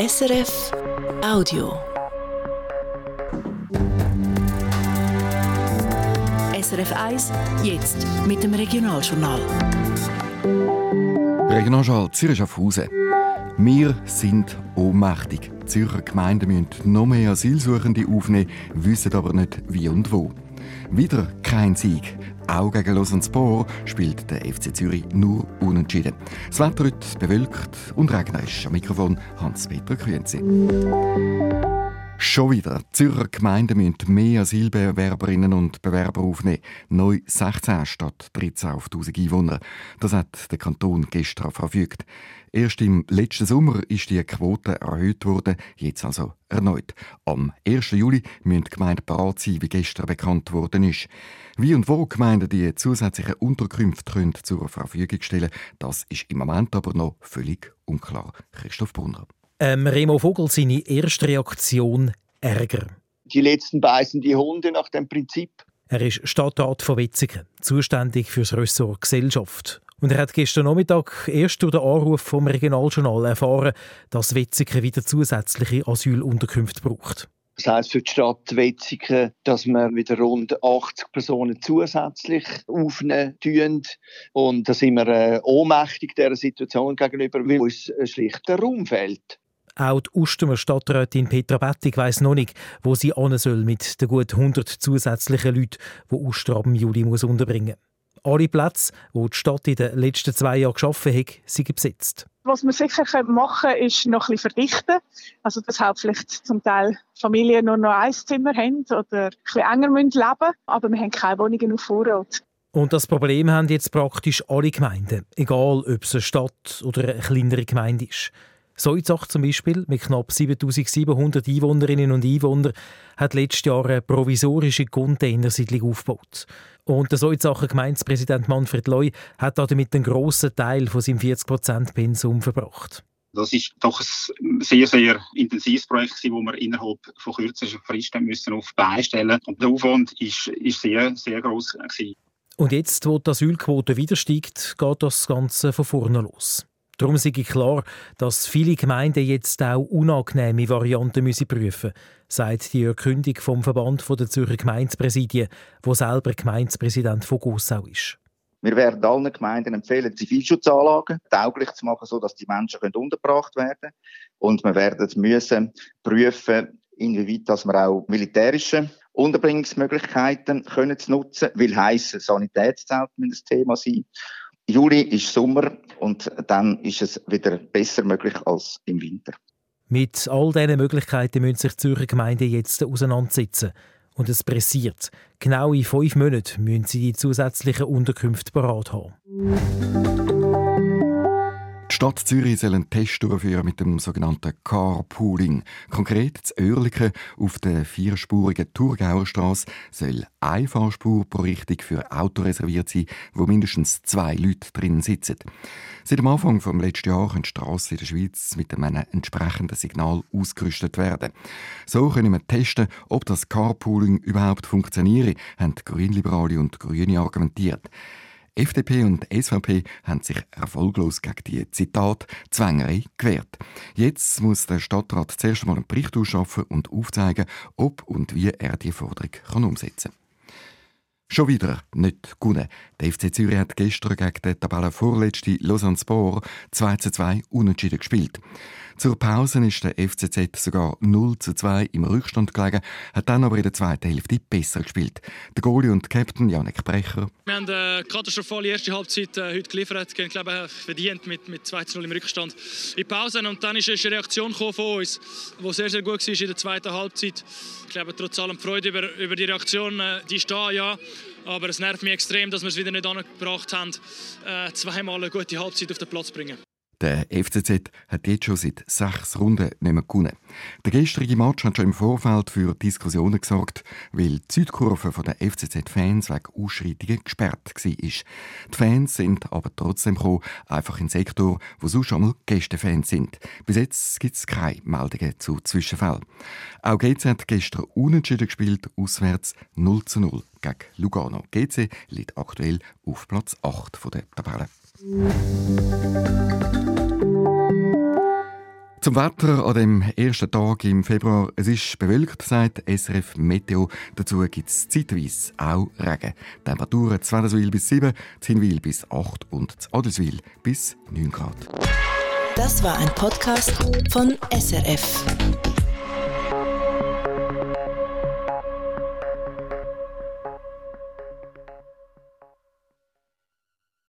SRF Audio. SRF 1, jetzt mit dem Regionaljournal. Regionaljournal Zürich Schaffhausen. Wir sind ohnmächtig. Zürcher Gemeinden müssen noch mehr Asylsuchende aufnehmen, wissen aber nicht wie und wo. Wieder kein Sieg. Auch gegen Lausanne-Spor spielt der FC Zürich nur unentschieden. Das Wetter heute bewölkt und regnerisch. Am Mikrofon Hans-Peter Grünzi. Schon wieder. Die Zürcher Gemeinden müssen mehr Asylbewerberinnen und Bewerber aufnehmen. Neu 16 statt 13 auf 1000 Einwohner. Das hat der Kanton gestern verfügt. Erst im letzten Sommer ist die Quote erhöht worden, jetzt also erneut. Am 1. Juli müssen die Gemeinden parat sein, wie gestern bekannt worden ist. Wie und wo Gemeinden die zusätzlichen Unterkünfte zur Verfügung stellen das ist im Moment aber noch völlig unklar. Christoph Brunner. Ähm, Remo Vogel, seine erste Reaktion Ärger. Die letzten beißen die Hunde nach dem Prinzip. Er ist Stadtrat von Wetzingen, zuständig für das Ressort Gesellschaft. Und er hat gestern Nachmittag erst durch den Anruf vom Regionaljournal erfahren, dass Wetzikon wieder zusätzliche Asylunterkünfte braucht. Das heisst für die Stadt Wetzikon, dass wir wieder rund 80 Personen zusätzlich aufnehmen tun. Und da sind wir äh, ohnmächtig dieser Situation gegenüber, weil uns schlicht der Raum fehlt. Auch die Ustermer Stadträtin Petra Bettig weiss noch nicht, wo sie an soll mit den gut 100 zusätzlichen Leuten, die Uster ab Juli muss unterbringen muss. Alle Plätze, die die Stadt in den letzten zwei Jahren geschaffen hat, sind besetzt. Was wir sicher machen können, ist noch ein bisschen verdichten. Also, dass halt vielleicht zum Teil Familien nur noch ein Zimmer haben oder ein bisschen enger leben müssen. Aber wir haben keine Wohnungen auf Vorrat. Und das Problem haben jetzt praktisch alle Gemeinden, egal ob es eine Stadt oder eine kleinere Gemeinde ist. Soizach zum Beispiel, mit knapp 7700 Einwohnerinnen und Einwohnern, hat letztes Jahr eine provisorische Containersiedlung aufgebaut. Und der Soizacher Gemeindepräsident Manfred Loy hat damit einen grossen Teil von seinem 40%-Pensum verbracht. Das ist doch ein sehr, sehr intensives Projekt, das wir innerhalb von kürzester Frist müssen auf beistellen Und der Aufwand ist, ist sehr, sehr gross. Und jetzt, wo die Asylquote wieder steigt, geht das Ganze von vorne los. Darum sei klar, dass viele Gemeinden jetzt auch unangenehme Varianten müssen prüfen müssen, sagt die Erkündung vom Verband der Zürcher Gemeindepräsidien, wo selber Gemeindepräsident von Gossau ist. Wir werden allen Gemeinden empfehlen, Zivilschutzanlagen tauglich zu machen, sodass die Menschen untergebracht werden können. Und wir werden müssen prüfen, inwieweit dass wir auch militärische Unterbringungsmöglichkeiten können nutzen, will heißen Sanitätszelt müssen das Thema sein. Juli ist Sommer und dann ist es wieder besser möglich als im Winter. Mit all diesen Möglichkeiten müssen sich die Zürcher Gemeinden jetzt auseinandersetzen. Und es pressiert. Genau in fünf Monaten müssen sie die zusätzlichen Unterkünfte parat haben. Die Stadt Zürich soll einen Test durchführen mit dem sogenannten Carpooling. Konkret zu Oerlikon auf der vierspurigen Thurgauer Straße soll eine Fahrspur pro Richtung für Auto reserviert sein, wo mindestens zwei Leute drin sitzen. Seit dem Anfang des letzten Jahres können Straßen in der Schweiz mit einem entsprechenden Signal ausgerüstet werden. So können wir testen, ob das Carpooling überhaupt funktioniert, haben Grünliberale und Grüne argumentiert. FDP und SVP haben sich erfolglos gegen die Zitat Zwängerei gewehrt. Jetzt muss der Stadtrat zuerst einmal einen Bericht ausschaffen und aufzeigen, ob und wie er die Forderung kann umsetzen kann. Schon wieder nicht gewonnen. Der FC Zürich hat gestern gegen den Tabellenvorletzten Lausanne Sport 2 zu 2 unentschieden gespielt. Zur Pause ist der FCZ sogar 0 zu 2 im Rückstand gelegen, hat dann aber in der zweiten Hälfte besser gespielt. Der Goalie und Captain Janik Brecher. Wir haben eine katastrophale erste Halbzeit äh, heute geliefert, gehen, glaube verdient mit, mit 2 zu 0 im Rückstand in Pause. Und dann ist eine Reaktion von uns, die sehr, sehr gut war in der zweiten Halbzeit. Ich glaube, trotz allem Freude über, über die Reaktion, äh, die ist da, ja. Aber es nervt mich extrem, dass wir es wieder nicht angebracht haben, äh, zweimal eine gute Halbzeit auf den Platz zu bringen. Der FCZ hat jetzt schon seit sechs Runden nicht mehr gewonnen. Der gestrige Match hat schon im Vorfeld für Diskussionen gesorgt, weil die Südkurve der FCZ-Fans wegen Ausschreitungen gesperrt war. Die Fans sind aber trotzdem gekommen, einfach in Sektor, wo sonst schon mal Gästefans sind. Bis jetzt gibt es keine Meldungen zu Zwischenfällen. Auch GC hat gestern unentschieden gespielt, auswärts 0 zu 0 gegen Lugano. GC liegt aktuell auf Platz 8 der Tabelle. Zum Wetter an dem ersten Tag im Februar. Es ist bewölkt, sagt SRF Meteo. Dazu gibt es zeitweise auch Regen. Temperaturen Zwendeswil bis 7, Zinwil bis 8 und Adelswil bis 9 Grad. Das war ein Podcast von SRF.